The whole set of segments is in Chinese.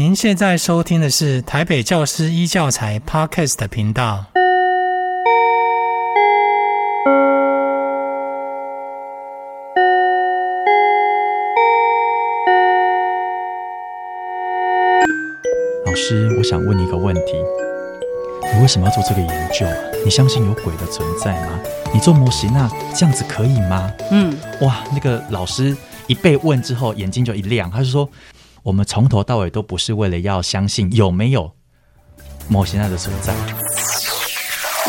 您现在收听的是台北教师一教材 Podcast 频道。老师，我想问你一个问题：你为什么要做这个研究啊？你相信有鬼的存在吗？你做模型那这样子可以吗？嗯，哇，那个老师一被问之后，眼睛就一亮，他就说。我们从头到尾都不是为了要相信有没有某些爱的存在。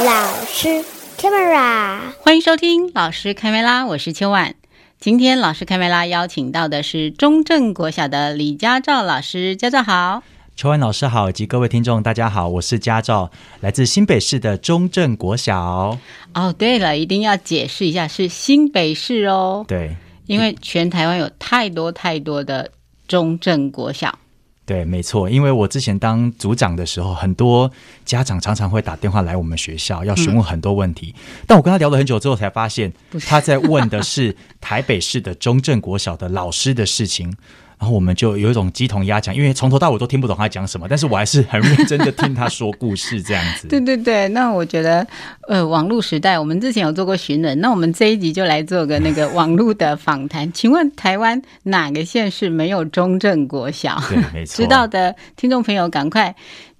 老师，camera，欢迎收听老师开麦拉，我是秋婉。今天老师开麦拉邀请到的是中正国小的李家兆老师，家兆好。秋婉老师好，以及各位听众大家好，我是家兆，来自新北市的中正国小。哦，对了，一定要解释一下，是新北市哦。对，因为全台湾有太多太多的。中正国小，对，没错。因为我之前当组长的时候，很多家长常常会打电话来我们学校，要询问很多问题。嗯、但我跟他聊了很久之后，才发现他在问的是台北市的中正国小的老师的事情。然后我们就有一种鸡同鸭讲，因为从头到尾都听不懂他讲什么，但是我还是很认真的听他说故事，这样子。对对对，那我觉得，呃，网络时代，我们之前有做过寻人，那我们这一集就来做个那个网络的访谈。请问台湾哪个县市没有中正国小？对，没错。知道的听众朋友，赶快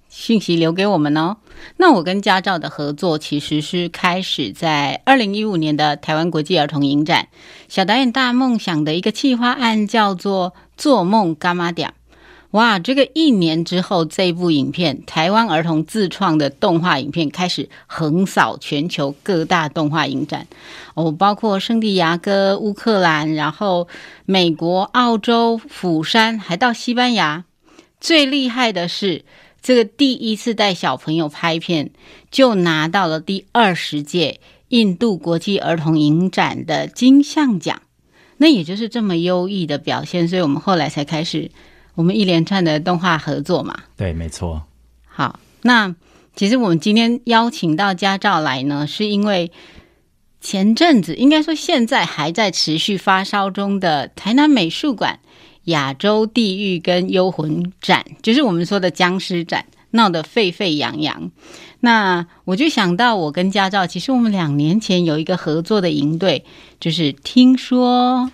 讯息留给我们哦。那我跟家兆的合作其实是开始在二零一五年的台湾国际儿童影展，小导演大梦想的一个企划案，叫做。做梦柑仔店，哇！这个一年之后，这部影片台湾儿童自创的动画影片开始横扫全球各大动画影展哦，包括圣地亚哥、乌克兰，然后美国、澳洲、釜山，还到西班牙。最厉害的是，这个第一次带小朋友拍片，就拿到了第二十届印度国际儿童影展的金像奖。那也就是这么优异的表现，所以我们后来才开始我们一连串的动画合作嘛。对，没错。好，那其实我们今天邀请到家兆来呢，是因为前阵子应该说现在还在持续发烧中的台南美术馆亚洲地狱跟幽魂展，就是我们说的僵尸展，闹得沸沸扬扬。那我就想到，我跟家兆，其实我们两年前有一个合作的营队，就是听说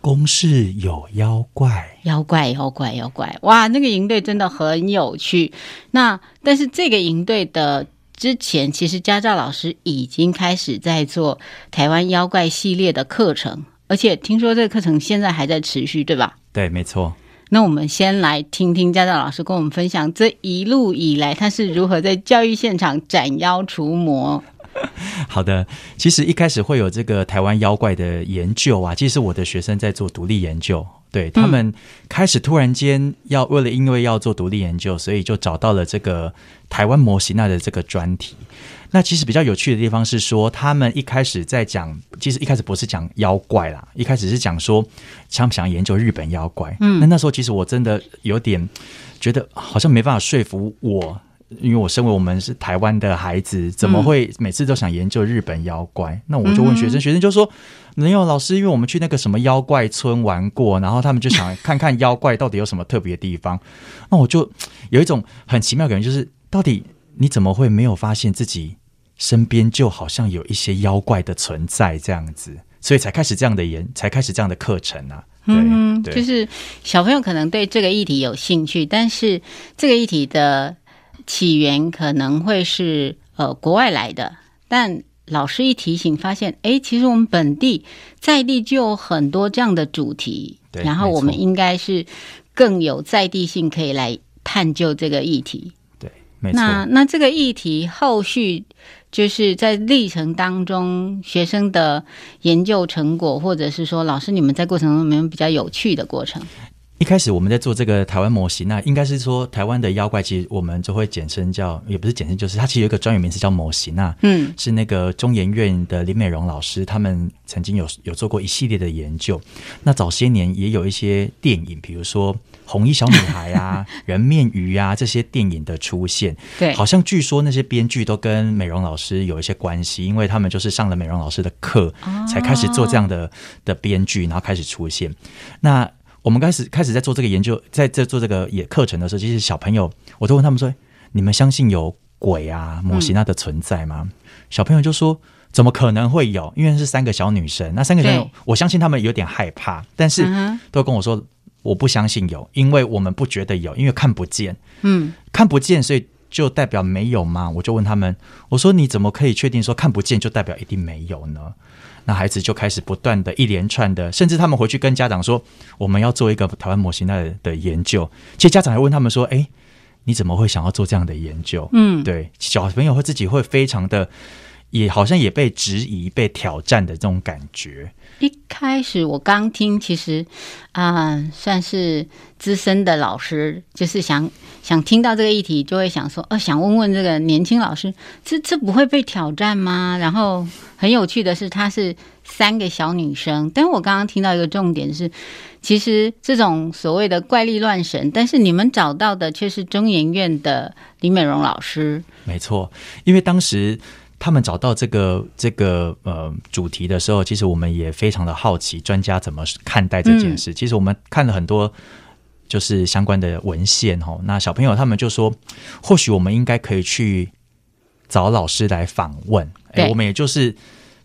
公事有妖怪，妖怪，妖怪，妖怪，哇，那个营队真的很有趣。那但是这个营队的之前，其实家兆老师已经开始在做台湾妖怪系列的课程，而且听说这个课程现在还在持续，对吧？对，没错。那我们先来听听家兆老师跟我们分享这一路以来他是如何在教育现场斩妖除魔。好的，其实一开始会有这个台湾妖怪的研究啊，其实我的学生在做独立研究，对他们开始突然间要为了因为要做独立研究，所以就找到了这个台湾模型那的这个专题。那其实比较有趣的地方是说，他们一开始在讲，其实一开始不是讲妖怪啦，一开始是讲说想不想研究日本妖怪。嗯，那那时候其实我真的有点觉得好像没办法说服我，因为我身为我们是台湾的孩子，怎么会每次都想研究日本妖怪？嗯、那我就问学生，学生就说没有老师，因为我们去那个什么妖怪村玩过，然后他们就想看看妖怪到底有什么特别的地方。那我就有一种很奇妙的感觉，就是到底。你怎么会没有发现自己身边就好像有一些妖怪的存在这样子，所以才开始这样的研，才开始这样的课程啊？对，嗯，就是小朋友可能对这个议题有兴趣，但是这个议题的起源可能会是呃国外来的，但老师一提醒，发现哎，其实我们本地在地就有很多这样的主题，对，然后我们应该是更有在地性，可以来探究这个议题。对，没错那那这个议题后续就是在历程当中，学生的研究成果，或者是说老师你们在过程中有没有比较有趣的过程？一开始我们在做这个台湾模型，那应该是说台湾的妖怪，其实我们就会简称叫，也不是简称，就是它其实有一个专有名词叫模型啊。嗯，是那个中研院的林美容老师，他们曾经有有做过一系列的研究。那早些年也有一些电影，比如说《红衣小女孩》啊，《人面鱼》啊这些电影的出现。对，好像据说那些编剧都跟美容老师有一些关系，因为他们就是上了美容老师的课，才开始做这样的的编剧，然后开始出现。那我们开始开始在做这个研究，在在做这个也课程的时候，其实小朋友我都问他们说：“你们相信有鬼啊、摩西娜的存在吗？”嗯、小朋友就说：“怎么可能会有？因为是三个小女生，那三个小女生，我相信他们有点害怕，但是都跟我说。”我不相信有，因为我们不觉得有，因为看不见。嗯，看不见，所以就代表没有吗？我就问他们，我说你怎么可以确定说看不见就代表一定没有呢？那孩子就开始不断的一连串的，甚至他们回去跟家长说，我们要做一个台湾模型的的研究。其实家长还问他们说，哎，你怎么会想要做这样的研究？嗯，对，小朋友会自己会非常的，也好像也被质疑、被挑战的这种感觉。一开始我刚听，其实啊、呃，算是资深的老师，就是想想听到这个议题，就会想说，呃，想问问这个年轻老师，这这不会被挑战吗？然后很有趣的是，她是三个小女生，但我刚刚听到一个重点是，其实这种所谓的怪力乱神，但是你们找到的却是中研院的李美容老师。没错，因为当时。他们找到这个这个呃主题的时候，其实我们也非常的好奇，专家怎么看待这件事。嗯、其实我们看了很多就是相关的文献哈。那小朋友他们就说，或许我们应该可以去找老师来访问。哎，我们也就是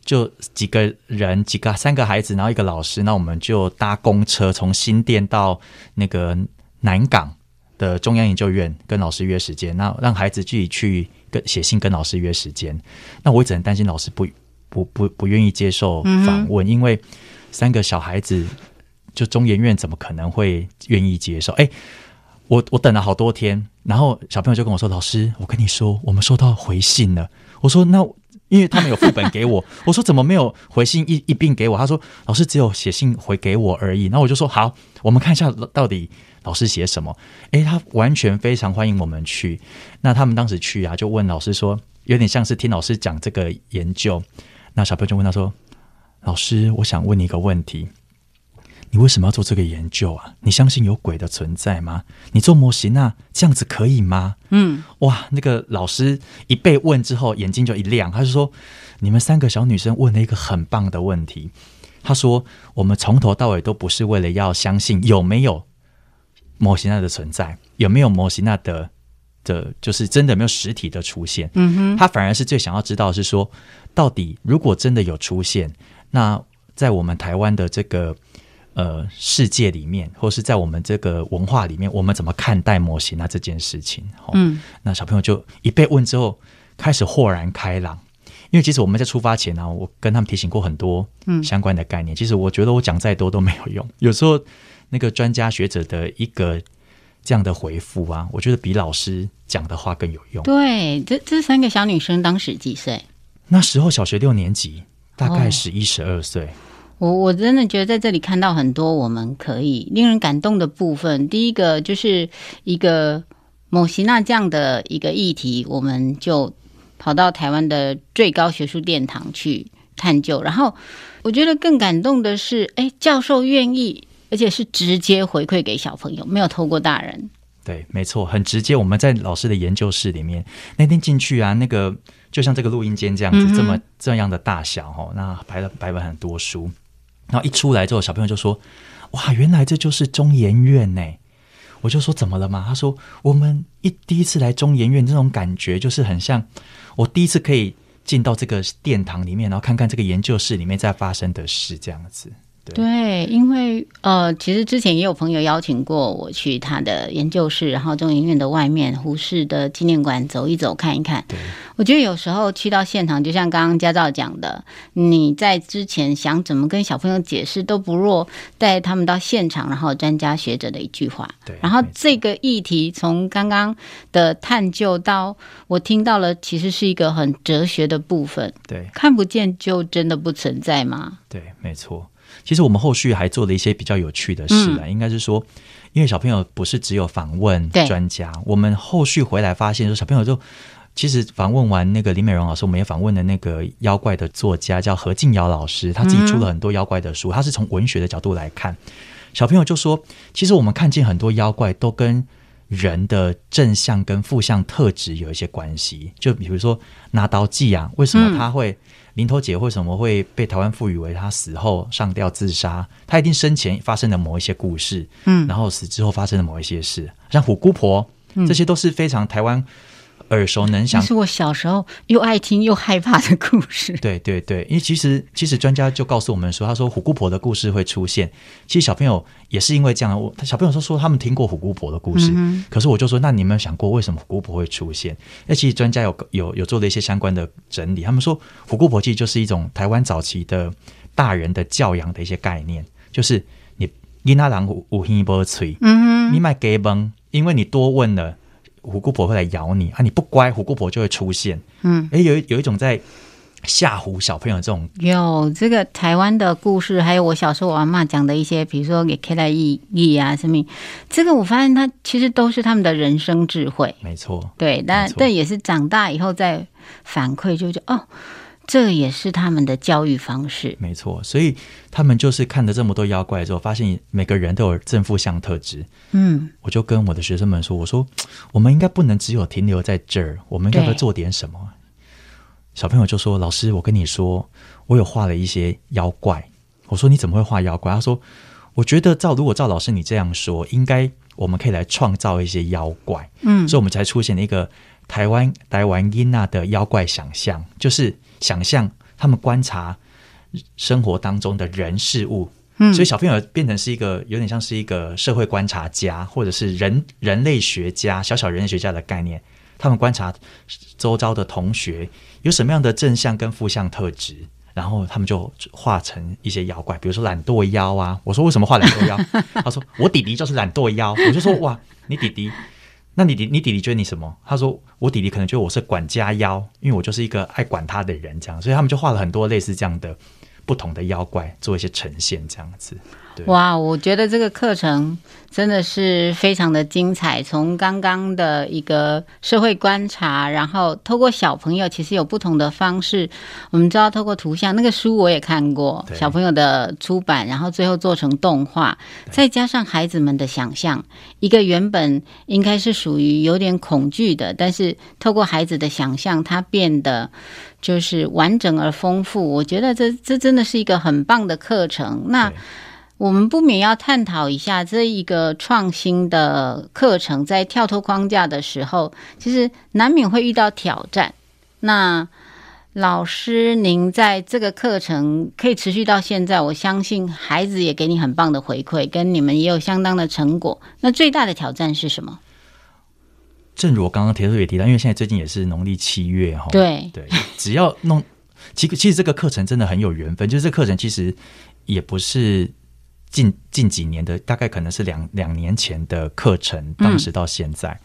就几个人，几个三个孩子，然后一个老师，那我们就搭公车从新店到那个南港的中央研究院，跟老师约时间，那让孩子自己去。跟写信跟老师约时间，那我一直很担心老师不不不不愿意接受访问，嗯、因为三个小孩子就中研院怎么可能会愿意接受？哎，我我等了好多天，然后小朋友就跟我说：“老师，我跟你说，我们收到回信了。”我说：“那因为他们有副本给我。”我说：“怎么没有回信一一并给我？”他说：“老师只有写信回给我而已。”那我就说：“好，我们看一下到底。”老师写什么？诶，他完全非常欢迎我们去。那他们当时去啊，就问老师说，有点像是听老师讲这个研究。那小朋友就问他说：“老师，我想问你一个问题，你为什么要做这个研究啊？你相信有鬼的存在吗？你做模型啊，这样子可以吗？”嗯，哇，那个老师一被问之后，眼睛就一亮，他就说：“你们三个小女生问了一个很棒的问题。”他说：“我们从头到尾都不是为了要相信有没有。”摩西纳的存在有没有摩西纳的的，就是真的没有实体的出现？嗯哼，他反而是最想要知道的是说，到底如果真的有出现，那在我们台湾的这个呃世界里面，或是在我们这个文化里面，我们怎么看待摩西纳这件事情？嗯，那小朋友就一被问之后，开始豁然开朗，因为其实我们在出发前呢、啊，我跟他们提醒过很多嗯相关的概念。嗯、其实我觉得我讲再多都没有用，有时候。那个专家学者的一个这样的回复啊，我觉得比老师讲的话更有用。对，这这三个小女生当时几岁？那时候小学六年级，大概十一十二岁。我我真的觉得在这里看到很多我们可以令人感动的部分。第一个就是一个某西娜这样的一个议题，我们就跑到台湾的最高学术殿堂去探究。然后我觉得更感动的是，哎，教授愿意。而且是直接回馈给小朋友，没有透过大人。对，没错，很直接。我们在老师的研究室里面，那天进去啊，那个就像这个录音间这样子，嗯、这么这样的大小哦，那摆了摆了很多书。然后一出来之后，小朋友就说：“哇，原来这就是中研院呢！”我就说：“怎么了嘛？”他说：“我们一第一次来中研院，这种感觉就是很像我第一次可以进到这个殿堂里面，然后看看这个研究室里面在发生的事，这样子。”对，对，因为呃，其实之前也有朋友邀请过我去他的研究室，然后中研院的外面胡适的纪念馆走一走，看一看。对，我觉得有时候去到现场，就像刚刚家照讲的，你在之前想怎么跟小朋友解释，都不若带他们到现场，然后专家学者的一句话。对，然后这个议题从刚刚的探究到我听到了，其实是一个很哲学的部分。对，看不见就真的不存在吗？对，没错。其实我们后续还做了一些比较有趣的事啊，嗯、应该是说，因为小朋友不是只有访问专家，我们后续回来发现说，小朋友就其实访问完那个李美容老师，我们也访问了那个妖怪的作家叫何静瑶老师，他自己出了很多妖怪的书，嗯、他是从文学的角度来看。小朋友就说，其实我们看见很多妖怪都跟人的正向跟负向特质有一些关系，就比如说拿刀记啊，为什么他会？林头姐为什么会被台湾赋予为她死后上吊自杀？她一定生前发生的某一些故事，嗯，然后死之后发生的某一些事，像虎姑婆，这些都是非常台湾。耳熟能详，是我小时候又爱听又害怕的故事。对对对，因为其实其实专家就告诉我们说，他说虎姑婆的故事会出现。其实小朋友也是因为这样，我小朋友说说他们听过虎姑婆的故事，嗯、可是我就说，那你有没有想过为什么虎姑婆会出现？那其实专家有有有做了一些相关的整理，他们说虎姑婆其实就是一种台湾早期的大人的教养的一些概念，就是你你那狼无无听不吹，嗯哼，你买给崩，因为你多问了。虎姑婆会来咬你啊！你不乖，虎姑婆就会出现。嗯，哎，有有一种在吓唬小朋友这种。有这个台湾的故事，还有我小时候我阿妈讲的一些，比如说给 K 来意义啊什么，这个我发现它其实都是他们的人生智慧。没错，对，但但也是长大以后再反馈，就觉得哦。这也是他们的教育方式，没错。所以他们就是看了这么多妖怪之后，发现每个人都有正负向特质。嗯，我就跟我的学生们说：“我说我们应该不能只有停留在这儿，我们应该要做点什么。”小朋友就说：“老师，我跟你说，我有画了一些妖怪。”我说：“你怎么会画妖怪？”他说：“我觉得照如果照老师你这样说，应该我们可以来创造一些妖怪。”嗯，所以我们才出现了一个台湾台湾音娜的妖怪想象，就是。想象他们观察生活当中的人事物，嗯，所以小朋友变成是一个有点像是一个社会观察家，或者是人人类学家、小小人类学家的概念。他们观察周遭的同学有什么样的正向跟负向特质，然后他们就画成一些妖怪，比如说懒惰妖啊。我说为什么画懒惰妖？他说我弟弟就是懒惰妖。我就说哇，你弟弟。那你弟你弟弟觉得你什么？他说我弟弟可能觉得我是管家妖，因为我就是一个爱管他的人，这样，所以他们就画了很多类似这样的不同的妖怪，做一些呈现，这样子。哇，我觉得这个课程真的是非常的精彩。从刚刚的一个社会观察，然后透过小朋友，其实有不同的方式。我们知道，透过图像，那个书我也看过，小朋友的出版，然后最后做成动画，再加上孩子们的想象，一个原本应该是属于有点恐惧的，但是透过孩子的想象，它变得就是完整而丰富。我觉得这这真的是一个很棒的课程。那。我们不免要探讨一下这一个创新的课程，在跳脱框架的时候，其实难免会遇到挑战。那老师，您在这个课程可以持续到现在，我相信孩子也给你很棒的回馈，跟你们也有相当的成果。那最大的挑战是什么？正如我刚刚提出也提到，因为现在最近也是农历七月哈，对对，只要弄，其实其实这个课程真的很有缘分，就是这课程其实也不是。近近几年的大概可能是两两年前的课程，当时到现在，嗯、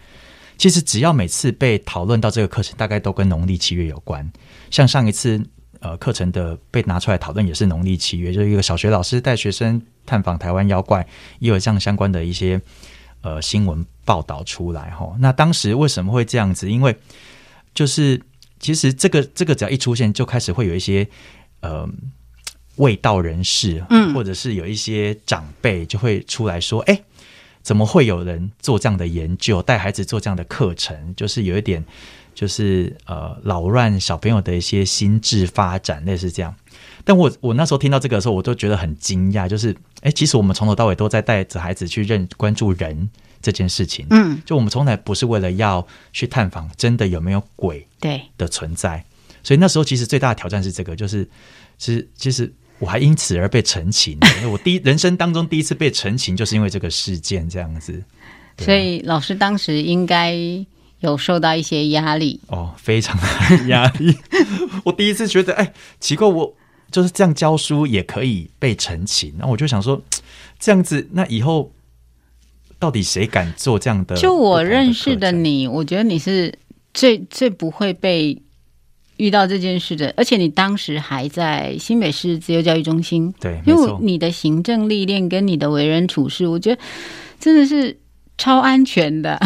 其实只要每次被讨论到这个课程，大概都跟农历七月有关。像上一次呃课程的被拿出来讨论，也是农历七月，就是一个小学老师带学生探访台湾妖怪，也有这样相关的一些呃新闻报道出来哈。那当时为什么会这样子？因为就是其实这个这个只要一出现，就开始会有一些呃。未道人士，嗯，或者是有一些长辈就会出来说：“哎、嗯，怎么会有人做这样的研究，带孩子做这样的课程？就是有一点，就是呃，扰乱小朋友的一些心智发展，类似这样。”但我我那时候听到这个的时候，我都觉得很惊讶。就是，哎，其实我们从头到尾都在带着孩子去认关注人这件事情。嗯，就我们从来不是为了要去探访真的有没有鬼对的存在。所以那时候其实最大的挑战是这个，就是其实其实。我还因此而被澄清，我第一人生当中第一次被澄清，就是因为这个事件这样子。所以老师当时应该有受到一些压力哦，非常的压力。我第一次觉得，哎，奇怪，我就是这样教书也可以被澄清，然后我就想说，这样子，那以后到底谁敢做这样的？就我认识的你，我觉得你是最最不会被。遇到这件事的，而且你当时还在新北市自由教育中心，对，因为你的行政历练跟你的为人处事，我觉得真的是超安全的。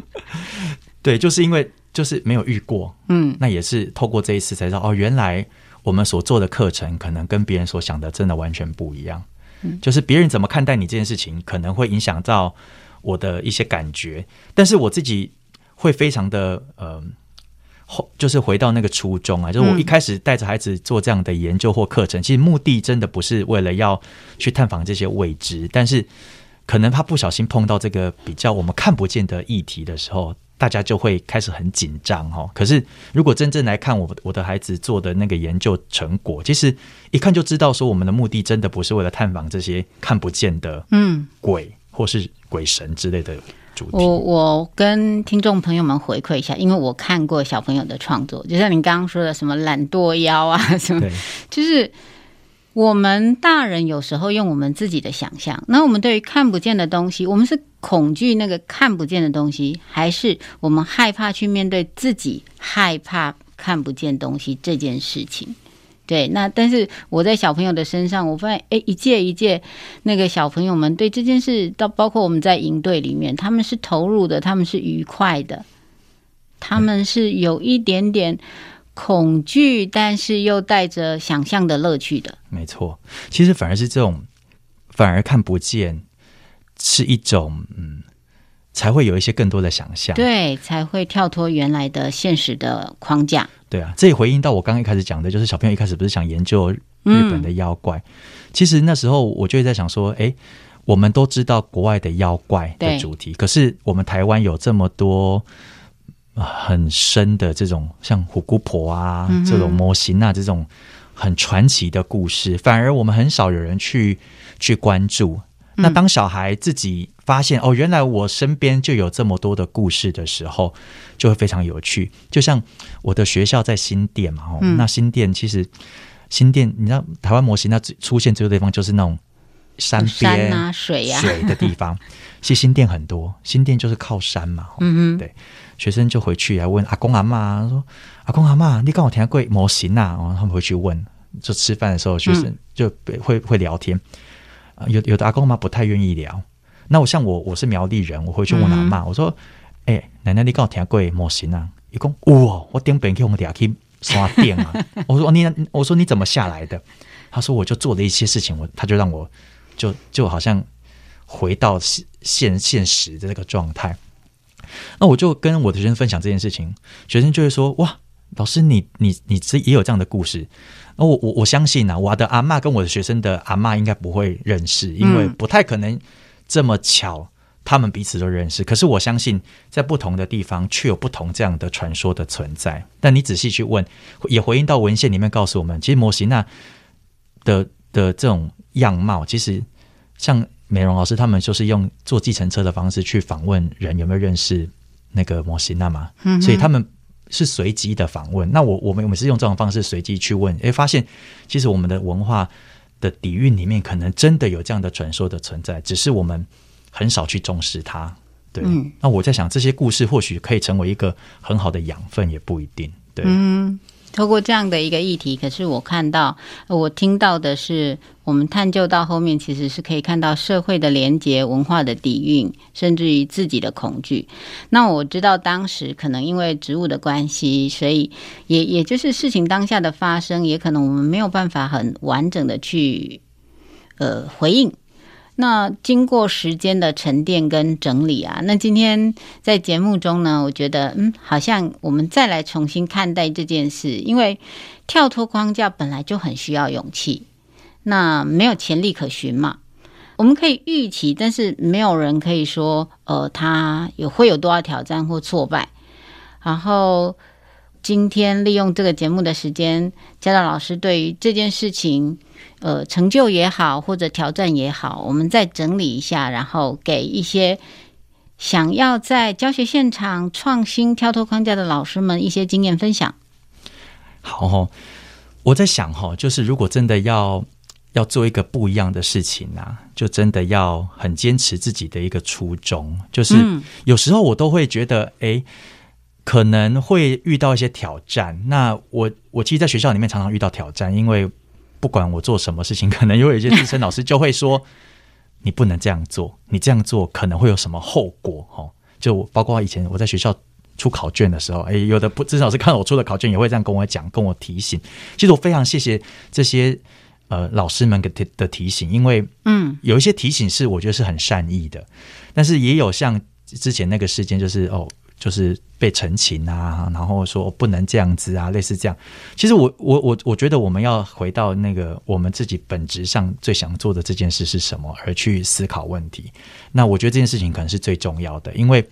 对，就是因为就是没有遇过，嗯，那也是透过这一次才知道，哦，原来我们所做的课程可能跟别人所想的真的完全不一样。嗯，就是别人怎么看待你这件事情，可能会影响到我的一些感觉，但是我自己会非常的，呃。后就是回到那个初衷啊，就是我一开始带着孩子做这样的研究或课程，嗯、其实目的真的不是为了要去探访这些未知，但是可能他不小心碰到这个比较我们看不见的议题的时候，大家就会开始很紧张哈。可是如果真正来看我我的孩子做的那个研究成果，其实一看就知道说我们的目的真的不是为了探访这些看不见的嗯鬼或是鬼神之类的。我我跟听众朋友们回馈一下，因为我看过小朋友的创作，就像您刚刚说的什么懒惰妖啊什么，对就是我们大人有时候用我们自己的想象，那我们对于看不见的东西，我们是恐惧那个看不见的东西，还是我们害怕去面对自己害怕看不见东西这件事情？对，那但是我在小朋友的身上，我发现，哎，一届一届那个小朋友们对这件事，到包括我们在营队里面，他们是投入的，他们是愉快的，他们是有一点点恐惧，但是又带着想象的乐趣的。没错，其实反而是这种，反而看不见是一种，嗯。才会有一些更多的想象，对，才会跳脱原来的现实的框架。对啊，这也回应到我刚刚一开始讲的，就是小朋友一开始不是想研究日本的妖怪，嗯、其实那时候我就会在想说，哎，我们都知道国外的妖怪的主题，可是我们台湾有这么多很深的这种像虎姑婆啊、嗯、这种模型啊这种很传奇的故事，反而我们很少有人去去关注。那当小孩自己发现哦，原来我身边就有这么多的故事的时候，就会非常有趣。就像我的学校在新店嘛，哦，那新店其实新店，你知道台湾模型那出现最多地方就是那种山边山啊水啊水的地方。新店很多，新店就是靠山嘛。嗯嗯，对，学生就回去来问阿公阿妈说：“阿公阿妈，你跟我听过模型啊？”然后他们回去问，就吃饭的时候，学生就会会聊天。有有的阿公阿妈不太愿意聊，那我像我我是苗栗人，我回去问阿妈，嗯、我说：“哎、欸，奶奶你跟我听过模型啊？”一共哇，我顶本去 我们俩去刷店啊！我说你我说你怎么下来的？他说我就做了一些事情，我他就让我就就好像回到现现现实的这个状态。那我就跟我的学生分享这件事情，学生就会说：“哇，老师你你你这也有这样的故事。”那我我我相信啊，我的阿嬷跟我的学生的阿嬷应该不会认识，因为不太可能这么巧，他们彼此都认识。可是我相信，在不同的地方却有不同这样的传说的存在。但你仔细去问，也回应到文献里面告诉我们，其实摩西娜的的这种样貌，其实像美容老师他们就是用坐计程车的方式去访问人有没有认识那个摩西娜嘛，嗯、所以他们。是随机的访问，那我我们我们是用这种方式随机去问，诶，发现其实我们的文化的底蕴里面可能真的有这样的传说的存在，只是我们很少去重视它。对，嗯、那我在想，这些故事或许可以成为一个很好的养分，也不一定。对，嗯。透过这样的一个议题，可是我看到，我听到的是，我们探究到后面，其实是可以看到社会的连结、文化的底蕴，甚至于自己的恐惧。那我知道当时可能因为职务的关系，所以也也就是事情当下的发生，也可能我们没有办法很完整的去呃回应。那经过时间的沉淀跟整理啊，那今天在节目中呢，我觉得嗯，好像我们再来重新看待这件事，因为跳脱框架本来就很需要勇气，那没有前例可循嘛，我们可以预期，但是没有人可以说，呃，他有会有多少挑战或挫败，然后。今天利用这个节目的时间，嘉道老师对于这件事情，呃，成就也好，或者挑战也好，我们再整理一下，然后给一些想要在教学现场创新、跳脱框架的老师们一些经验分享。好哦，我在想哈，就是如果真的要要做一个不一样的事情啊，就真的要很坚持自己的一个初衷。就是有时候我都会觉得，哎。可能会遇到一些挑战。那我我其实在学校里面常常遇到挑战，因为不管我做什么事情，可能有一些资深老师就会说：“ 你不能这样做，你这样做可能会有什么后果。”哦，就包括以前我在学校出考卷的时候，哎，有的不资深老师看到我出的考卷，也会这样跟我讲，跟我提醒。其实我非常谢谢这些呃老师们的的提醒，因为嗯，有一些提醒是我觉得是很善意的，但是也有像之前那个事件，就是哦。就是被陈情啊，然后说不能这样子啊，类似这样。其实我我我我觉得我们要回到那个我们自己本质上最想做的这件事是什么，而去思考问题。那我觉得这件事情可能是最重要的，因为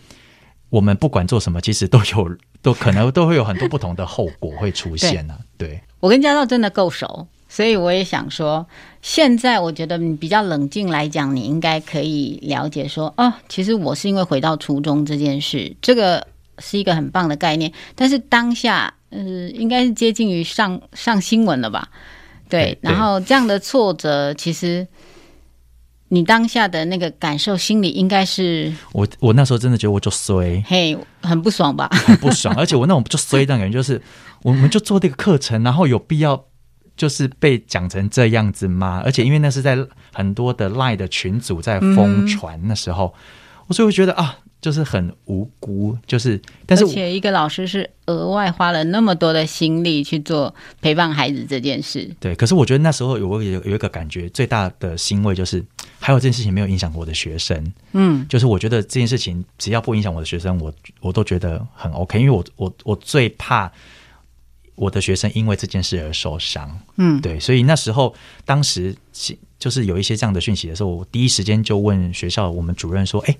我们不管做什么，其实都有都可能都会有很多不同的后果会出现呢、啊。对，我跟家道真的够熟。所以我也想说，现在我觉得你比较冷静来讲，你应该可以了解说，哦，其实我是因为回到初中这件事，这个是一个很棒的概念。但是当下，呃，应该是接近于上上新闻了吧？对。然后这样的挫折，其实你当下的那个感受，心里应该是……我我那时候真的觉得我就衰，嘿，很不爽吧？很不爽，而且我那种就衰的感觉就是，我们就做这个课程，然后有必要。就是被讲成这样子吗？而且因为那是在很多的 Line 的群组在疯传，那时候，我所以会觉得啊，就是很无辜。就是，但是而且一个老师是额外花了那么多的心力去做陪伴孩子这件事。对，可是我觉得那时候有有有一个感觉，最大的欣慰就是，还有这件事情没有影响我的学生。嗯，就是我觉得这件事情只要不影响我的学生，我我都觉得很 OK。因为我我我最怕。我的学生因为这件事而受伤，嗯，对，所以那时候当时就是有一些这样的讯息的时候，我第一时间就问学校我们主任说：“哎，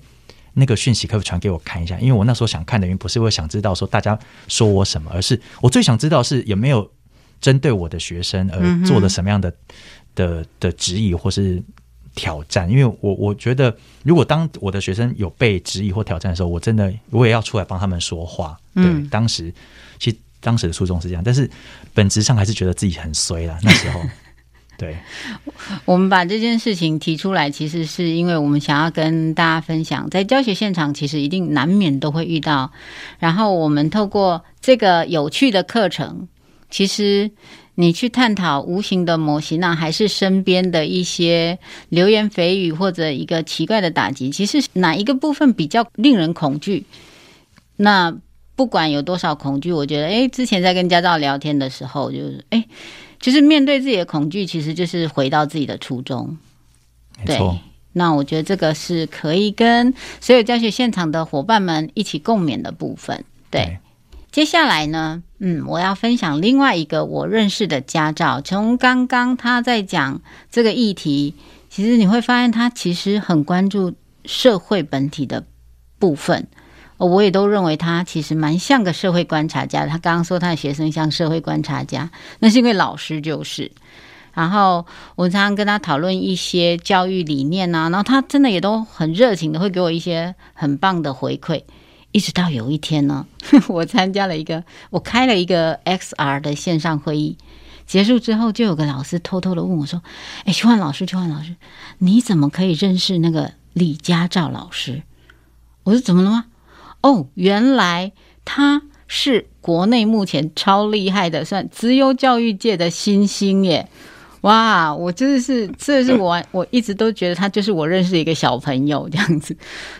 那个讯息可不可以传给我看一下？”因为我那时候想看的原因不是我想知道说大家说我什么，而是我最想知道是有没有针对我的学生而做了什么样的的的质疑或是挑战。因为我我觉得，如果当我的学生有被质疑或挑战的时候，我真的我也要出来帮他们说话。对，当时。当时的初衷是这样，但是本质上还是觉得自己很衰了。那时候，对，我们把这件事情提出来，其实是因为我们想要跟大家分享，在教学现场其实一定难免都会遇到。然后我们透过这个有趣的课程，其实你去探讨无形的模型，那还是身边的一些流言蜚语或者一个奇怪的打击，其实哪一个部分比较令人恐惧？那不管有多少恐惧，我觉得，哎，之前在跟家照聊天的时候，就是，哎，就是面对自己的恐惧，其实就是回到自己的初衷。对，那我觉得这个是可以跟所有教学现场的伙伴们一起共勉的部分。对。对。接下来呢，嗯，我要分享另外一个我认识的家照，从刚刚他在讲这个议题，其实你会发现他其实很关注社会本体的部分。我也都认为他其实蛮像个社会观察家。他刚刚说他的学生像社会观察家，那是因为老师就是。然后我常常跟他讨论一些教育理念啊，然后他真的也都很热情的会给我一些很棒的回馈。一直到有一天呢，我参加了一个，我开了一个 XR 的线上会议，结束之后就有个老师偷偷的问我说：“哎，邱焕老师，邱焕老师，你怎么可以认识那个李家照老师？”我说：“怎么了吗？”哦，原来他是国内目前超厉害的，算资优教育界的新星耶！哇，我真的是，这是我 我一直都觉得他就是我认识的一个小朋友这样子。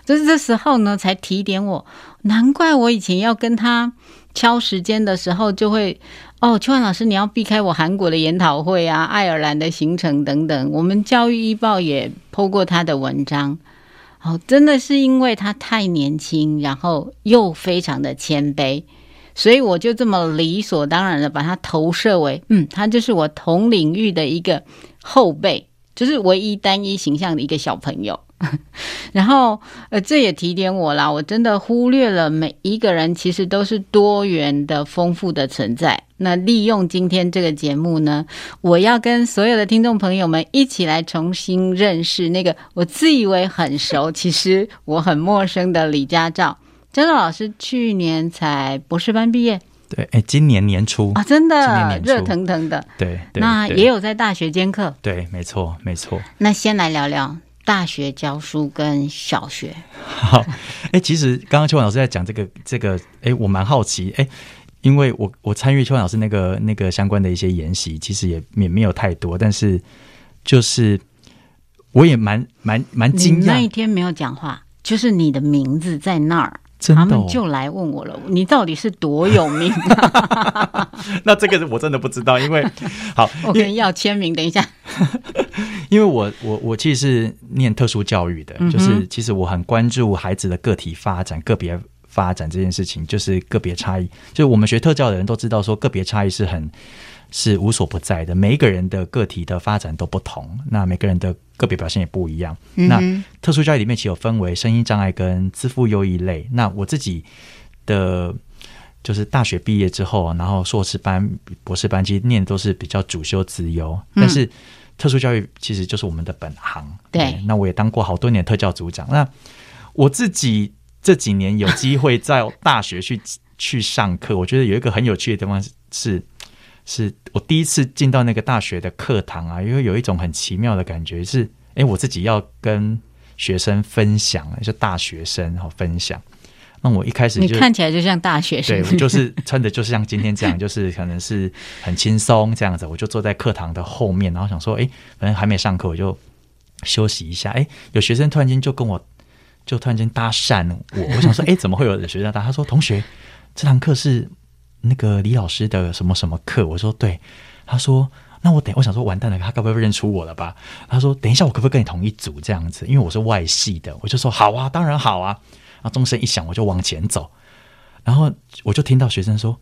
就是这时候呢，才提点我，难怪我以前要跟他敲时间的时候，就会哦，秋焕老师，你要避开我韩国的研讨会啊，爱尔兰的行程等等。我们教育一报也 po 过他的文章。哦，真的是因为他太年轻，然后又非常的谦卑，所以我就这么理所当然的把他投射为，嗯，他就是我同领域的一个后辈，就是唯一单一形象的一个小朋友。然后，呃，这也提点我啦，我真的忽略了每一个人其实都是多元的、丰富的存在。那利用今天这个节目呢，我要跟所有的听众朋友们一起来重新认识那个我自以为很熟，其实我很陌生的李家照。家照老师去年才博士班毕业，对，哎，今年年初啊，真的热腾腾的，对，对那也有在大学兼课，对，没错，没错。那先来聊聊大学教书跟小学。好，哎，其实刚刚秋焕老师在讲这个这个，哎，我蛮好奇，哎。因为我我参与秋焕老师那个那个相关的一些研习，其实也也没有太多，但是就是我也蛮蛮蛮惊讶。那一天没有讲话，就是你的名字在那儿，真的哦、他们就来问我了，你到底是多有名？那这个我真的不知道，因为 好，我跟你要签名，等一下。因为我我我其实是念特殊教育的，嗯、就是其实我很关注孩子的个体发展、个别。发展这件事情，就是个别差异。就是我们学特教的人都知道，说个别差异是很是无所不在的。每一个人的个体的发展都不同，那每个人的个别表现也不一样。嗯、那特殊教育里面其实有分为声音障碍跟自负优异类。那我自己的就是大学毕业之后，然后硕士班、博士班其实念的都是比较主修资优，但是特殊教育其实就是我们的本行。对，对，那我也当过好多年特教组长。那我自己这几年有机会在大学去 去上课，我觉得有一个很有趣的地方是，是，我第一次进到那个大学的课堂啊，因为有一种很奇妙的感觉是，哎，我自己要跟学生分享，就大学生然后分享。那我一开始就你看起来就像大学生，对，我就是穿的就是像今天这样，就是可能是很轻松这样子。我就坐在课堂的后面，然后想说，哎，反正还没上课，我就休息一下。哎，有学生突然间就跟我，就突然间搭讪我，我想说，哎，怎么会有学生搭？他说，同学，这堂课是那个李老师的什么什么课？我说对。他说，那我等，我想说，完蛋了，他该不会认出我了吧？他说，等一下，我可不可以跟你同一组这样子？因为我是外系的，我就说好啊，当然好啊。然后钟声一响，我就往前走，然后我就听到学生说：“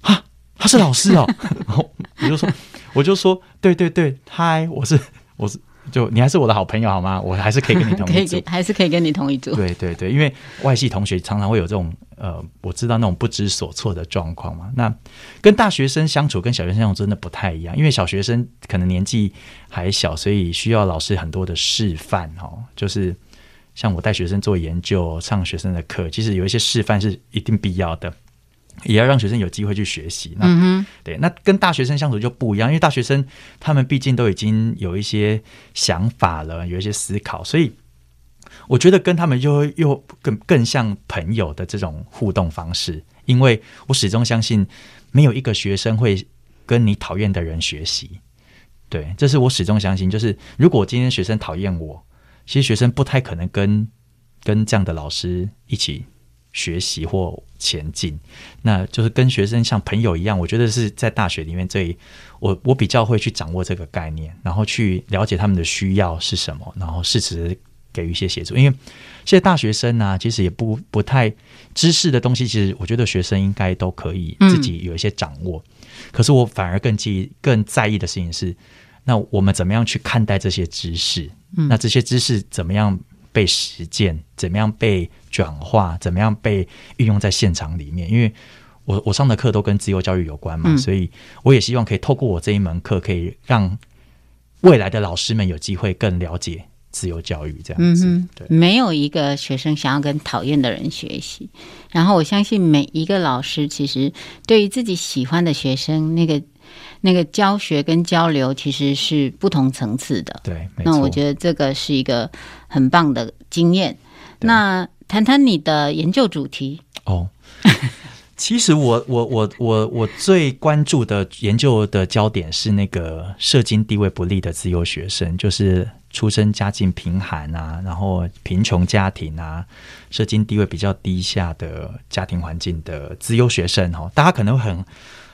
啊，他是老师哦。”然后我就说：“我就说，对对对，嗨，我是我是，就你还是我的好朋友好吗？我还是可以跟你同一组，还是可以跟你同一组。”对对对，因为外系同学常常会有这种呃，我知道那种不知所措的状况嘛。那跟大学生相处，跟小学生相处真的不太一样，因为小学生可能年纪还小，所以需要老师很多的示范哦，就是。像我带学生做研究、上学生的课，其实有一些示范是一定必要的，也要让学生有机会去学习。那、嗯、对，那跟大学生相处就不一样，因为大学生他们毕竟都已经有一些想法了，有一些思考，所以我觉得跟他们又又更更像朋友的这种互动方式。因为我始终相信，没有一个学生会跟你讨厌的人学习。对，这是我始终相信，就是如果今天学生讨厌我。其实学生不太可能跟跟这样的老师一起学习或前进，那就是跟学生像朋友一样。我觉得是在大学里面最我我比较会去掌握这个概念，然后去了解他们的需要是什么，然后适时给予一些协助。因为现在大学生呢、啊，其实也不不太知识的东西，其实我觉得学生应该都可以自己有一些掌握。嗯、可是我反而更记更在意的事情是，那我们怎么样去看待这些知识？嗯，那这些知识怎么样被实践？怎么样被转化？怎么样被运用在现场里面？因为我我上的课都跟自由教育有关嘛，嗯，所以我也希望可以透过我这一门课，可以让未来的老师们有机会更了解自由教育。这样子，嗯，对，没有一个学生想要跟讨厌的人学习。然后我相信每一个老师，其实对于自己喜欢的学生，那个。那个教学跟交流其实是不同层次的，对。那我觉得这个是一个很棒的经验。那谈谈你的研究主题哦。其实我我我我我最关注的研究的焦点是那个社经地位不利的自由学生，就是出生家境贫寒啊，然后贫穷家庭啊，社经地位比较低下的家庭环境的自由学生哦。大家可能会很。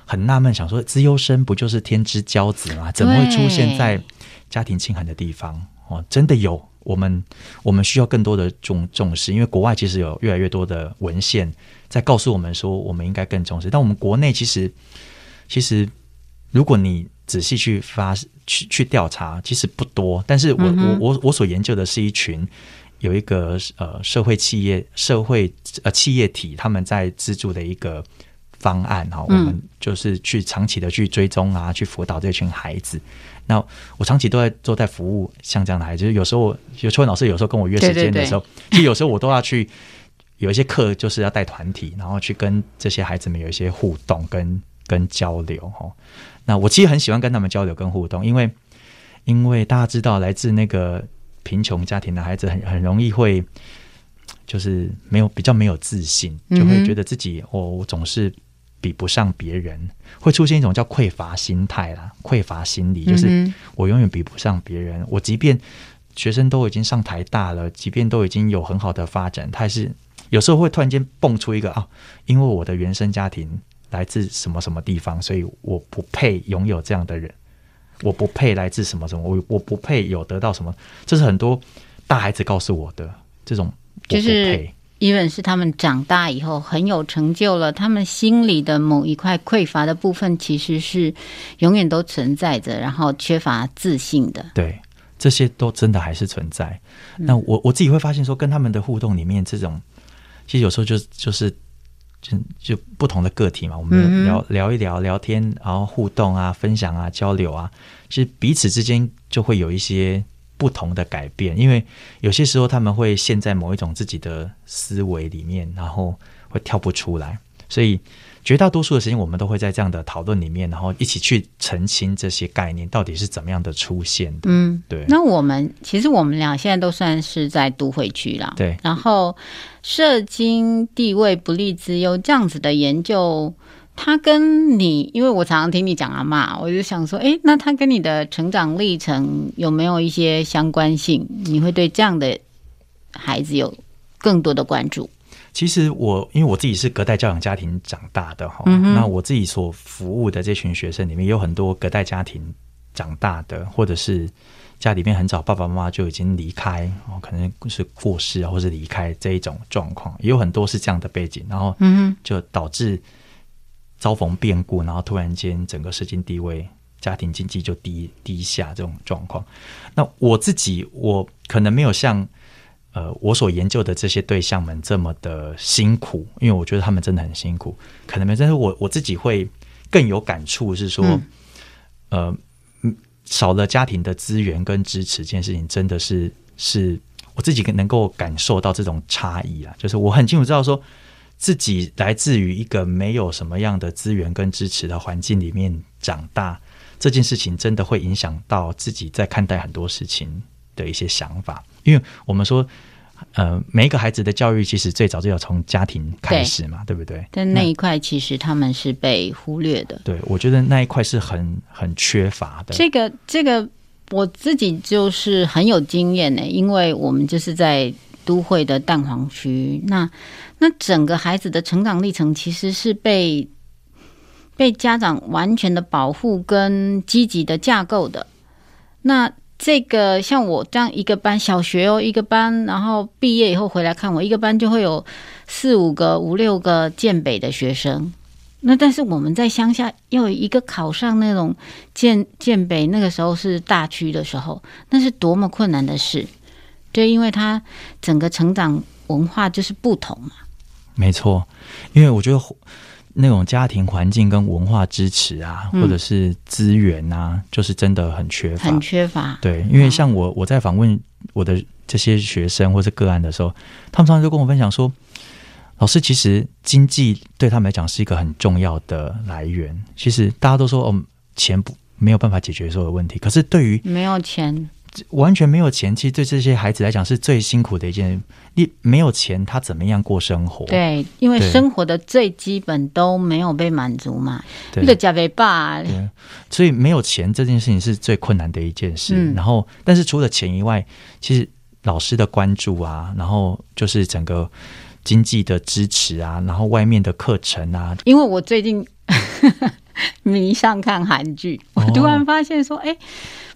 很纳闷，想说资优生不就是天之骄子吗？怎么会出现在家庭清寒的地方？哦，真的有，我们我们需要更多的重重视，因为国外其实有越来越多的文献在告诉我们说，我们应该更重视。但我们国内其实其实，如果你仔细去发去去调查，其实不多。但是我、嗯、我我我所研究的是一群有一个呃社会企业社会呃企业体他们在资助的一个。方案哈，我们就是去长期的去追踪啊，去辅导这群孩子。那我长期都在都在服务像这样的孩子，就是有时候有邱文老师有时候跟我约时间的时候，其实有时候我都要去有一些课，就是要带团体，然后去跟这些孩子们有一些互动跟跟交流哈。那我其实很喜欢跟他们交流跟互动，因为因为大家知道，来自那个贫穷家庭的孩子很很容易会就是没有比较没有自信，就会觉得自己哦，我总是。比不上别人，会出现一种叫匮乏心态啦，匮乏心理，就是我永远比不上别人。我即便学生都已经上台大了，即便都已经有很好的发展，他还是有时候会突然间蹦出一个啊，因为我的原生家庭来自什么什么地方，所以我不配拥有这样的人，我不配来自什么什么，我我不配有得到什么，这是很多大孩子告诉我的这种，我不配。就是，even 是他们长大以后很有成就了，他们心里的某一块匮乏的部分，其实是永远都存在着，然后缺乏自信的。对，这些都真的还是存在。那我我自己会发现说，跟他们的互动里面，这种其实有时候就就是就就不同的个体嘛，我们聊聊一聊聊天，然后互动啊、分享啊、交流啊，其实彼此之间就会有一些。不同的改变，因为有些时候他们会陷在某一种自己的思维里面，然后会跳不出来。所以绝大多数的时间，我们都会在这样的讨论里面，然后一起去澄清这些概念到底是怎么样的出现的。嗯，对。那我们其实我们俩现在都算是在都会区啦，对。然后社经地位不利之忧这样子的研究。他跟你，因为我常常听你讲阿妈，我就想说，诶，那他跟你的成长历程有没有一些相关性？你会对这样的孩子有更多的关注？其实我因为我自己是隔代教养家庭长大的哈，嗯、那我自己所服务的这群学生里面有很多隔代家庭长大的，或者是家里面很早爸爸妈妈就已经离开，哦，可能是过世啊，或是离开这一种状况，也有很多是这样的背景，然后嗯，就导致。遭逢变故，然后突然间整个社经地位、家庭经济就低低下这种状况。那我自己，我可能没有像呃我所研究的这些对象们这么的辛苦，因为我觉得他们真的很辛苦。可能没，但是我我自己会更有感触，是说，嗯、呃，少了家庭的资源跟支持，这件事情真的是是我自己能够感受到这种差异啊。就是我很清楚知道说。自己来自于一个没有什么样的资源跟支持的环境里面长大，这件事情真的会影响到自己在看待很多事情的一些想法。因为我们说，呃，每一个孩子的教育其实最早就要从家庭开始嘛，对，对不对？但那一块其实他们是被忽略的。对，我觉得那一块是很很缺乏的。这个这个我自己就是很有经验呢，因为我们就是在。都会的蛋黄区，那那整个孩子的成长历程其实是被被家长完全的保护跟积极的架构的。那这个像我这样一个班，小学哦一个班，然后毕业以后回来看我一个班就会有四五个、五六个建北的学生。那但是我们在乡下要有一个考上那种建建北，那个时候是大区的时候，那是多么困难的事。就因为他整个成长文化就是不同嘛，没错。因为我觉得那种家庭环境跟文化支持啊，嗯、或者是资源啊，就是真的很缺乏，很缺乏。对，因为像我我在访问我的这些学生或是个案的时候，他们常常就跟我分享说，老师，其实经济对他们来讲是一个很重要的来源。其实大家都说，哦，钱不没有办法解决所有的问题，可是对于没有钱。完全没有钱，其实对这些孩子来讲是最辛苦的一件。你没有钱，他怎么样过生活？对，因为生活的最基本都没有被满足嘛。对，那个加倍吧。对，所以没有钱这件事情是最困难的一件事。嗯、然后，但是除了钱以外，其实老师的关注啊，然后就是整个经济的支持啊，然后外面的课程啊。因为我最近 迷上看韩剧，我突然发现说，哎、哦。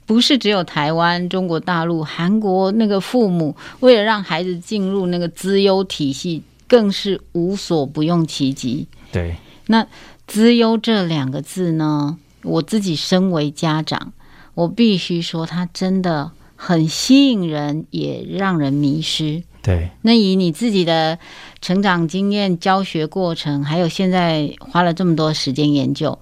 不是只有台湾、中国大陆、韩国那个父母为了让孩子进入那个资优体系，更是无所不用其极。对，那“资优”这两个字呢，我自己身为家长，我必须说，它真的很吸引人，也让人迷失。对，那以你自己的成长经验、教学过程，还有现在花了这么多时间研究，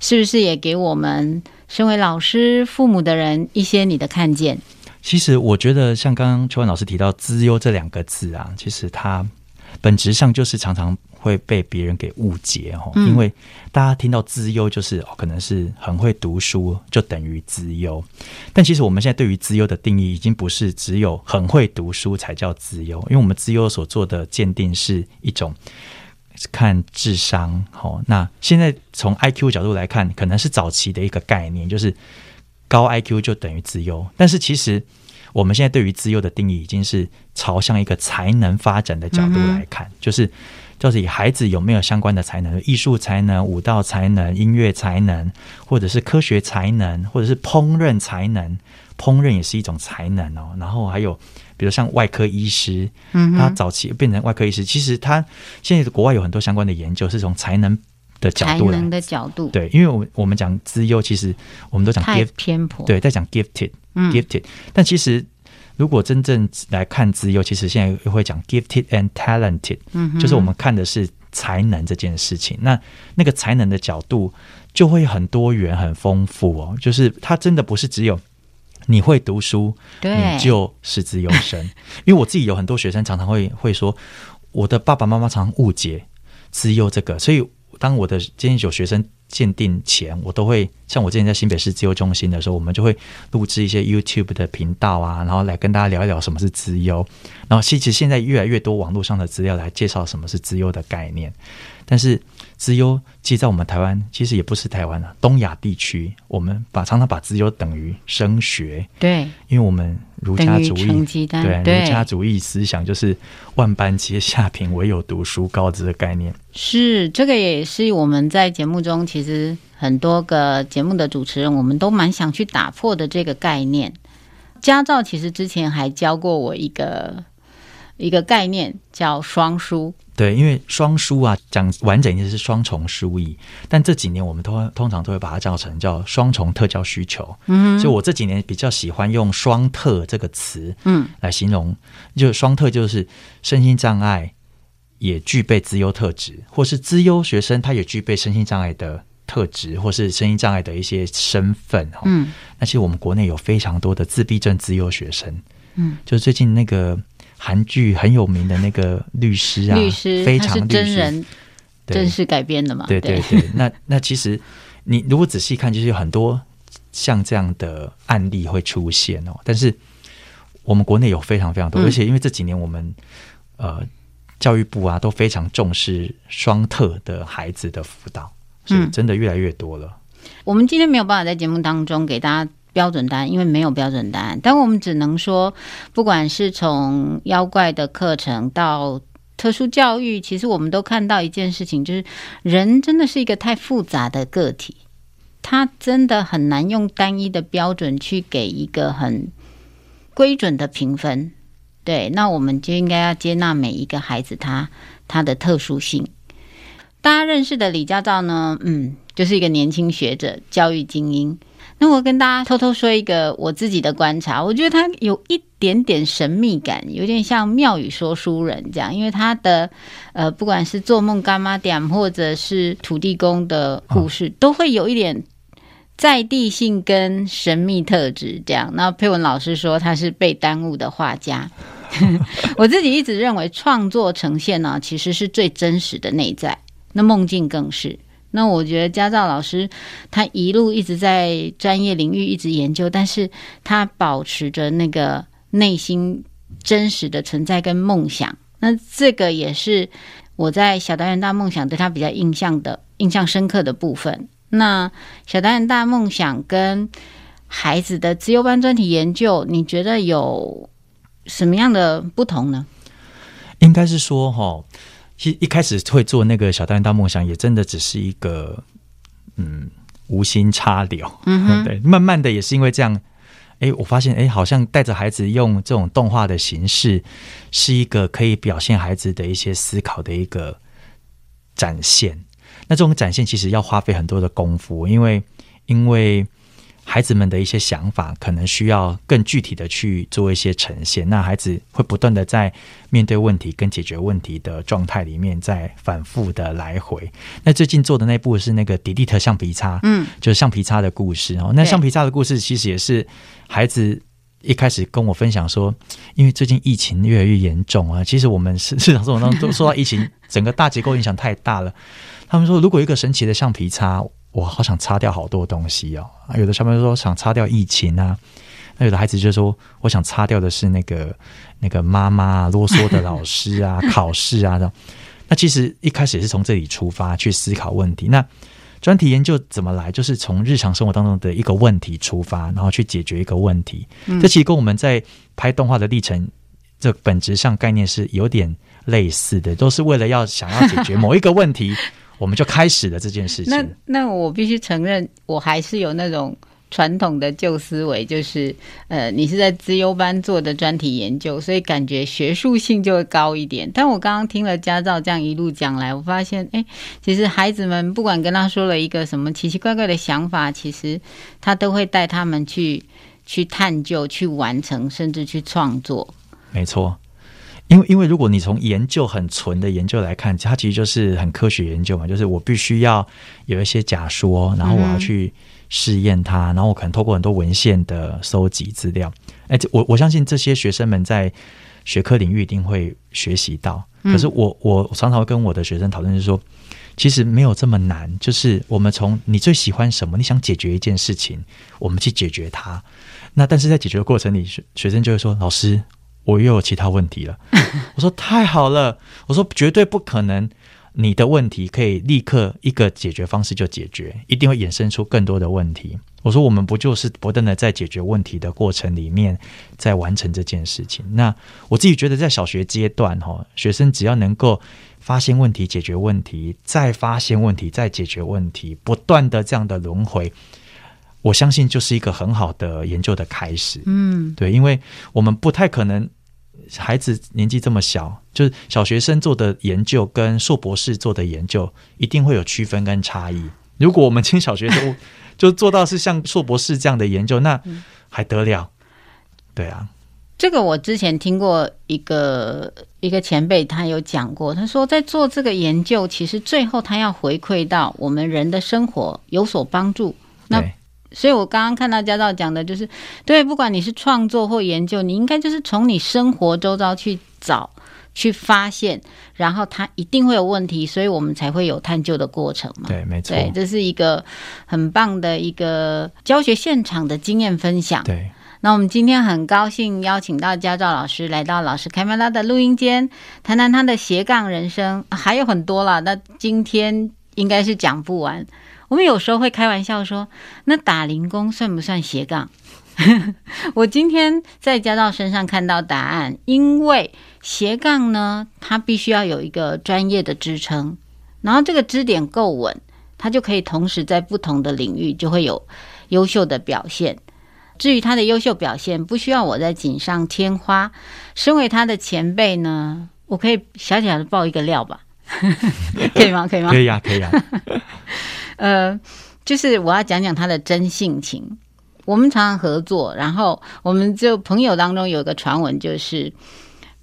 是不是也给我们？身为老师、父母的人，一些你的看见。其实我觉得，像刚刚秋婉老师提到“资优”这两个字啊，其实它本质上就是常常会被别人给误解哦。嗯、因为大家听到“资优”就是哦，可能是很会读书，就等于资优。但其实我们现在对于“资优”的定义，已经不是只有很会读书才叫资优，因为我们资优所做的鉴定是一种。看智商，好，那现在从 IQ 角度来看，可能是早期的一个概念，就是高 IQ 就等于资优。但是其实我们现在对于资优的定义，已经是朝向一个才能发展的角度来看，嗯、就是就是以孩子有没有相关的才能，艺术才能、舞蹈才能、音乐才能，或者是科学才能，或者是烹饪才能。烹饪也是一种才能哦。然后还有，比如像外科医师，嗯，他早期变成外科医师，其实他现在国外有很多相关的研究，是从才能的角度来，才能的角度，对，因为我们我们讲资优，其实我们都讲 gift 偏颇，对，在讲 gifted，gifted，嗯，gifted，但其实。如果真正来看资优，其实现在又会讲 gifted and talented，嗯，就是我们看的是才能这件事情。那那个才能的角度就会很多元、很丰富哦。就是它真的不是只有你会读书，你就是资优生。因为我自己有很多学生常常会会说，我的爸爸妈妈常常误解资优这个，所以当我的今天有学生。鉴定前，我都会像我之前在新北市资优中心的时候，我们就会录制一些 YouTube 的频道啊，然后来跟大家聊一聊什么是资优。然后其实现在越来越多网络上的资料来介绍什么是资优的概念，但是。资优，其实在我们台湾，其实也不是台湾啊，东亚地区，我们把常常把资优等于升学，对，因为我们儒家主义，对，儒家主义思想就是万般皆下品，唯有读书高这个概念。是，这个也是我们在节目中，其实很多个节目的主持人，我们都蛮想去打破的这个概念。家照其实之前还教过我一个一个概念，叫双输。对，因为双输啊，讲完整一些是双重输赢，但这几年我们通通常都会把它叫成叫双重特教需求。嗯，所以我这几年比较喜欢用“双特”这个词，嗯，来形容，嗯、就双特就是身心障碍也具备资优特质，或是资优学生他也具备身心障碍的特质，或是身心障碍的一些身份。嗯，那其实我们国内有非常多的自闭症资优学生。嗯，就是最近那个。韩剧很有名的那个律师啊，律师非常真人真实改编的嘛？对对对，那 那其实你如果仔细看，就是有很多像这样的案例会出现哦。但是我们国内有非常非常多，嗯、而且因为这几年我们呃教育部啊都非常重视双特的孩子的辅导，所以真的越来越多了。嗯、我们今天没有办法在节目当中给大家。标准答案，因为没有标准答案，但我们只能说，不管是从妖怪的课程到特殊教育，其实我们都看到一件事情，就是人真的是一个太复杂的个体，他真的很难用单一的标准去给一个很规准的评分。对，那我们就应该要接纳每一个孩子他他的特殊性。大家认识的李家照呢，嗯，就是一个年轻学者，教育精英。那我跟大家偷偷说一个我自己的观察，我觉得他有一点点神秘感，有点像庙宇说书人这样，因为他的呃，不管是做梦干妈点或者是土地公的故事，都会有一点在地性跟神秘特质这样。那佩文老师说他是被耽误的画家，我自己一直认为创作呈现呢，其实是最真实的内在，那梦境更是。那我觉得家照老师他一路一直在专业领域一直研究，但是他保持着那个内心真实的存在跟梦想。那这个也是我在小导演大梦想对他比较印象的印象深刻的部分。那小导演大梦想跟孩子的自由班专题研究，你觉得有什么样的不同呢？应该是说哈。一一开始会做那个小导演大梦想，也真的只是一个嗯无心插柳，嗯哼，对，慢慢的也是因为这样，哎，我发现哎，好像带着孩子用这种动画的形式，是一个可以表现孩子的一些思考的一个展现。那这种展现其实要花费很多的功夫，因为因为。孩子们的一些想法，可能需要更具体的去做一些呈现。那孩子会不断的在面对问题跟解决问题的状态里面，在反复的来回。那最近做的那部是那个迪丽特橡皮擦，嗯，就是橡皮擦的故事哦。那橡皮擦的故事其实也是孩子一开始跟我分享说，因为最近疫情越来越严重啊，其实我们是 日常生活当中都受到疫情整个大结构影响太大了。他们说，如果一个神奇的橡皮擦。我好想擦掉好多东西哦！有的小朋友说想擦掉疫情啊，那有的孩子就说我想擦掉的是那个那个妈妈啊，啰嗦的老师啊，考试啊。那其实一开始也是从这里出发去思考问题。那专题研究怎么来？就是从日常生活当中的一个问题出发，然后去解决一个问题。这其实跟我们在拍动画的历程，这本质上概念是有点类似的，都是为了要想要解决某一个问题，我们就开始了这件事情。那那我必须承认，我还是有那种。传统的旧思维就是，呃，你是在资优班做的专题研究，所以感觉学术性就会高一点。但我刚刚听了家照这样一路讲来，我发现，哎，其实孩子们不管跟他说了一个什么奇奇怪怪的想法，其实他都会带他们去去探究、去完成，甚至去创作。没错，因为因为如果你从研究很纯的研究来看，它其实就是很科学研究嘛，就是我必须要有一些假说，然后我要去。嗯试验它，然后我可能透过很多文献的收集资料，哎，我我相信这些学生们在学科领域一定会学习到。可是我我常常会跟我的学生讨论，就是说，其实没有这么难，就是我们从你最喜欢什么，你想解决一件事情，我们去解决它。那但是在解决的过程里，学学生就会说：“老师，我又有其他问题了。”我说：“太好了，我说绝对不可能。”你的问题可以立刻一个解决方式就解决，一定会衍生出更多的问题。我说，我们不就是不断的在解决问题的过程里面，在完成这件事情？那我自己觉得，在小学阶段，哈，学生只要能够发现问题、解决问题，再发现问题、再解决问题，不断的这样的轮回，我相信就是一个很好的研究的开始。嗯，对，因为我们不太可能。孩子年纪这么小，就是小学生做的研究跟硕博士做的研究一定会有区分跟差异。如果我们从小学生 就做到是像硕博士这样的研究，那还得了？对啊，这个我之前听过一个一个前辈，他有讲过，他说在做这个研究，其实最后他要回馈到我们人的生活有所帮助。那所以，我刚刚看到家照讲的，就是对，不管你是创作或研究，你应该就是从你生活周遭去找、去发现，然后它一定会有问题，所以我们才会有探究的过程嘛。对，没错。对，这是一个很棒的一个教学现场的经验分享。对，那我们今天很高兴邀请到家照老师来到老师开麦拉的录音间，谈谈他的斜杠人生，还有很多了。那今天应该是讲不完。我们有时候会开玩笑说，那打零工算不算斜杠？我今天在家道身上看到答案，因为斜杠呢，它必须要有一个专业的支撑，然后这个支点够稳，它就可以同时在不同的领域就会有优秀的表现。至于他的优秀表现，不需要我在锦上添花。身为他的前辈呢，我可以小小的爆一个料吧？可以吗？可以吗？可以呀，可以呀。呃，就是我要讲讲他的真性情。我们常常合作，然后我们就朋友当中有一个传闻，就是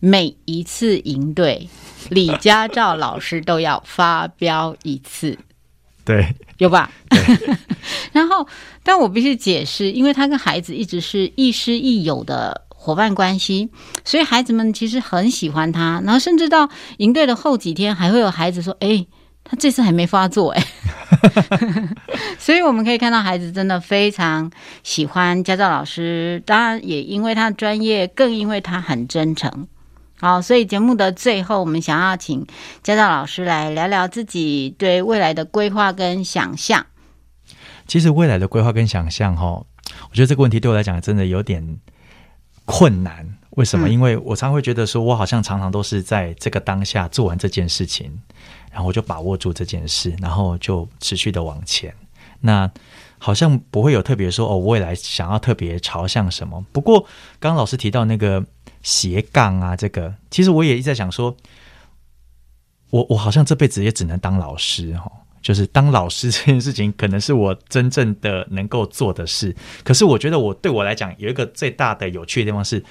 每一次营队，李家照老师都要发飙一次。对，有吧？然后，但我必须解释，因为他跟孩子一直是亦师亦友的伙伴关系，所以孩子们其实很喜欢他。然后，甚至到营队的后几天，还会有孩子说：“哎。”他这次还没发作哎，所以我们可以看到孩子真的非常喜欢家教老师，当然也因为他的专业，更因为他很真诚。好，所以节目的最后，我们想要请家教老师来聊聊自己对未来的规划跟想象。其实未来的规划跟想象，哈，我觉得这个问题对我来讲真的有点困难。为什么？因为我常会觉得说，我好像常常都是在这个当下做完这件事情。然后我就把握住这件事，然后就持续的往前。那好像不会有特别说哦，未来想要特别朝向什么。不过刚刚老师提到那个斜杠啊，这个其实我也一直在想说，我我好像这辈子也只能当老师哈，就是当老师这件事情可能是我真正的能够做的事。可是我觉得我对我来讲有一个最大的有趣的地方是，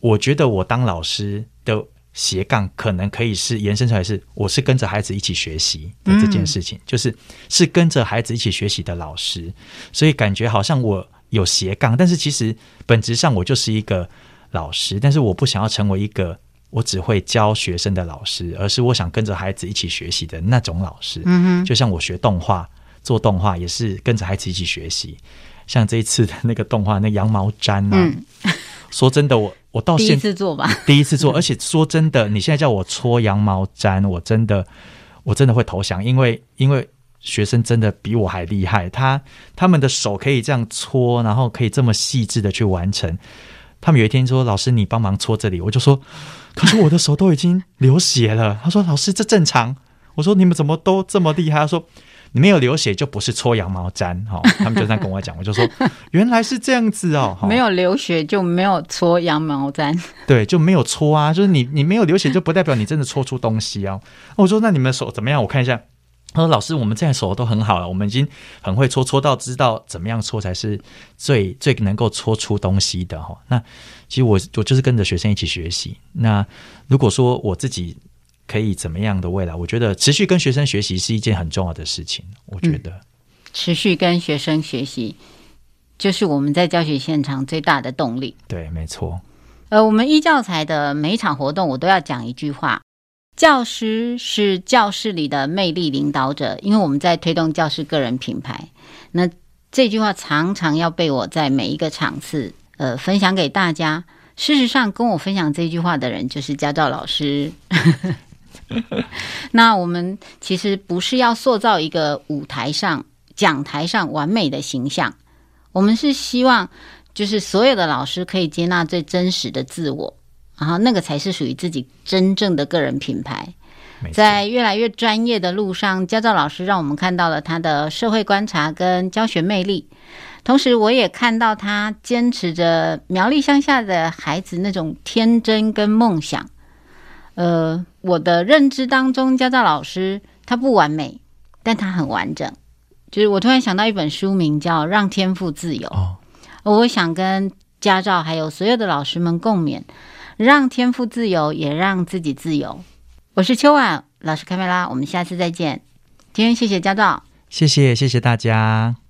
我觉得我当老师的。斜杠可能可以是延伸出来是，我是跟着孩子一起学习的这件事情，嗯、就是是跟着孩子一起学习的老师，所以感觉好像我有斜杠，但是其实本质上我就是一个老师，但是我不想要成为一个我只会教学生的老师，而是我想跟着孩子一起学习的那种老师。嗯哼，就像我学动画做动画也是跟着孩子一起学习，像这一次的那个动画那羊毛毡啊，嗯、说真的我。我到现第一次做吧，第一次做，而且说真的，你现在叫我搓羊毛毡，我真的，我真的会投降，因为因为学生真的比我还厉害，他他们的手可以这样搓，然后可以这么细致的去完成。他们有一天说：“老师，你帮忙搓这里。”我就说：“可是我的手都已经流血了。他说：“老师，这正常。”我说：“你们怎么都这么厉害？”他说：“你没有流血就不是搓羊毛毡。”哈，他们就这样跟我讲，我就说：“原来是这样子哦，没有流血就没有搓羊毛毡，对，就没有搓啊，就是你你没有流血就不代表你真的搓出东西哦。”我说：“那你们手怎么样？我看一下。”他说：“老师，我们现在手都很好了，我们已经很会搓，搓到知道怎么样搓才是最最能够搓出东西的哈。那其实我我就是跟着学生一起学习。那如果说我自己可以怎么样的未来，我觉得持续跟学生学习是一件很重要的事情。我觉得、嗯、持续跟学生学习就是我们在教学现场最大的动力。对，没错。呃，我们一教材的每一场活动，我都要讲一句话。”教师是教室里的魅力领导者，因为我们在推动教师个人品牌。那这句话常常要被我在每一个场次呃分享给大家。事实上，跟我分享这句话的人就是家教老师。那我们其实不是要塑造一个舞台上讲台上完美的形象，我们是希望就是所有的老师可以接纳最真实的自我。然后那个才是属于自己真正的个人品牌。在越来越专业的路上，焦照老师让我们看到了他的社会观察跟教学魅力。同时，我也看到他坚持着苗栗乡下的孩子那种天真跟梦想。呃，我的认知当中，家教老师他不完美，但他很完整。就是我突然想到一本书名叫《让天赋自由》，哦，我想跟家教还有所有的老师们共勉。让天赋自由，也让自己自由。我是秋婉老师，开麦啦！我们下次再见。今天谢谢家教，谢谢谢谢大家。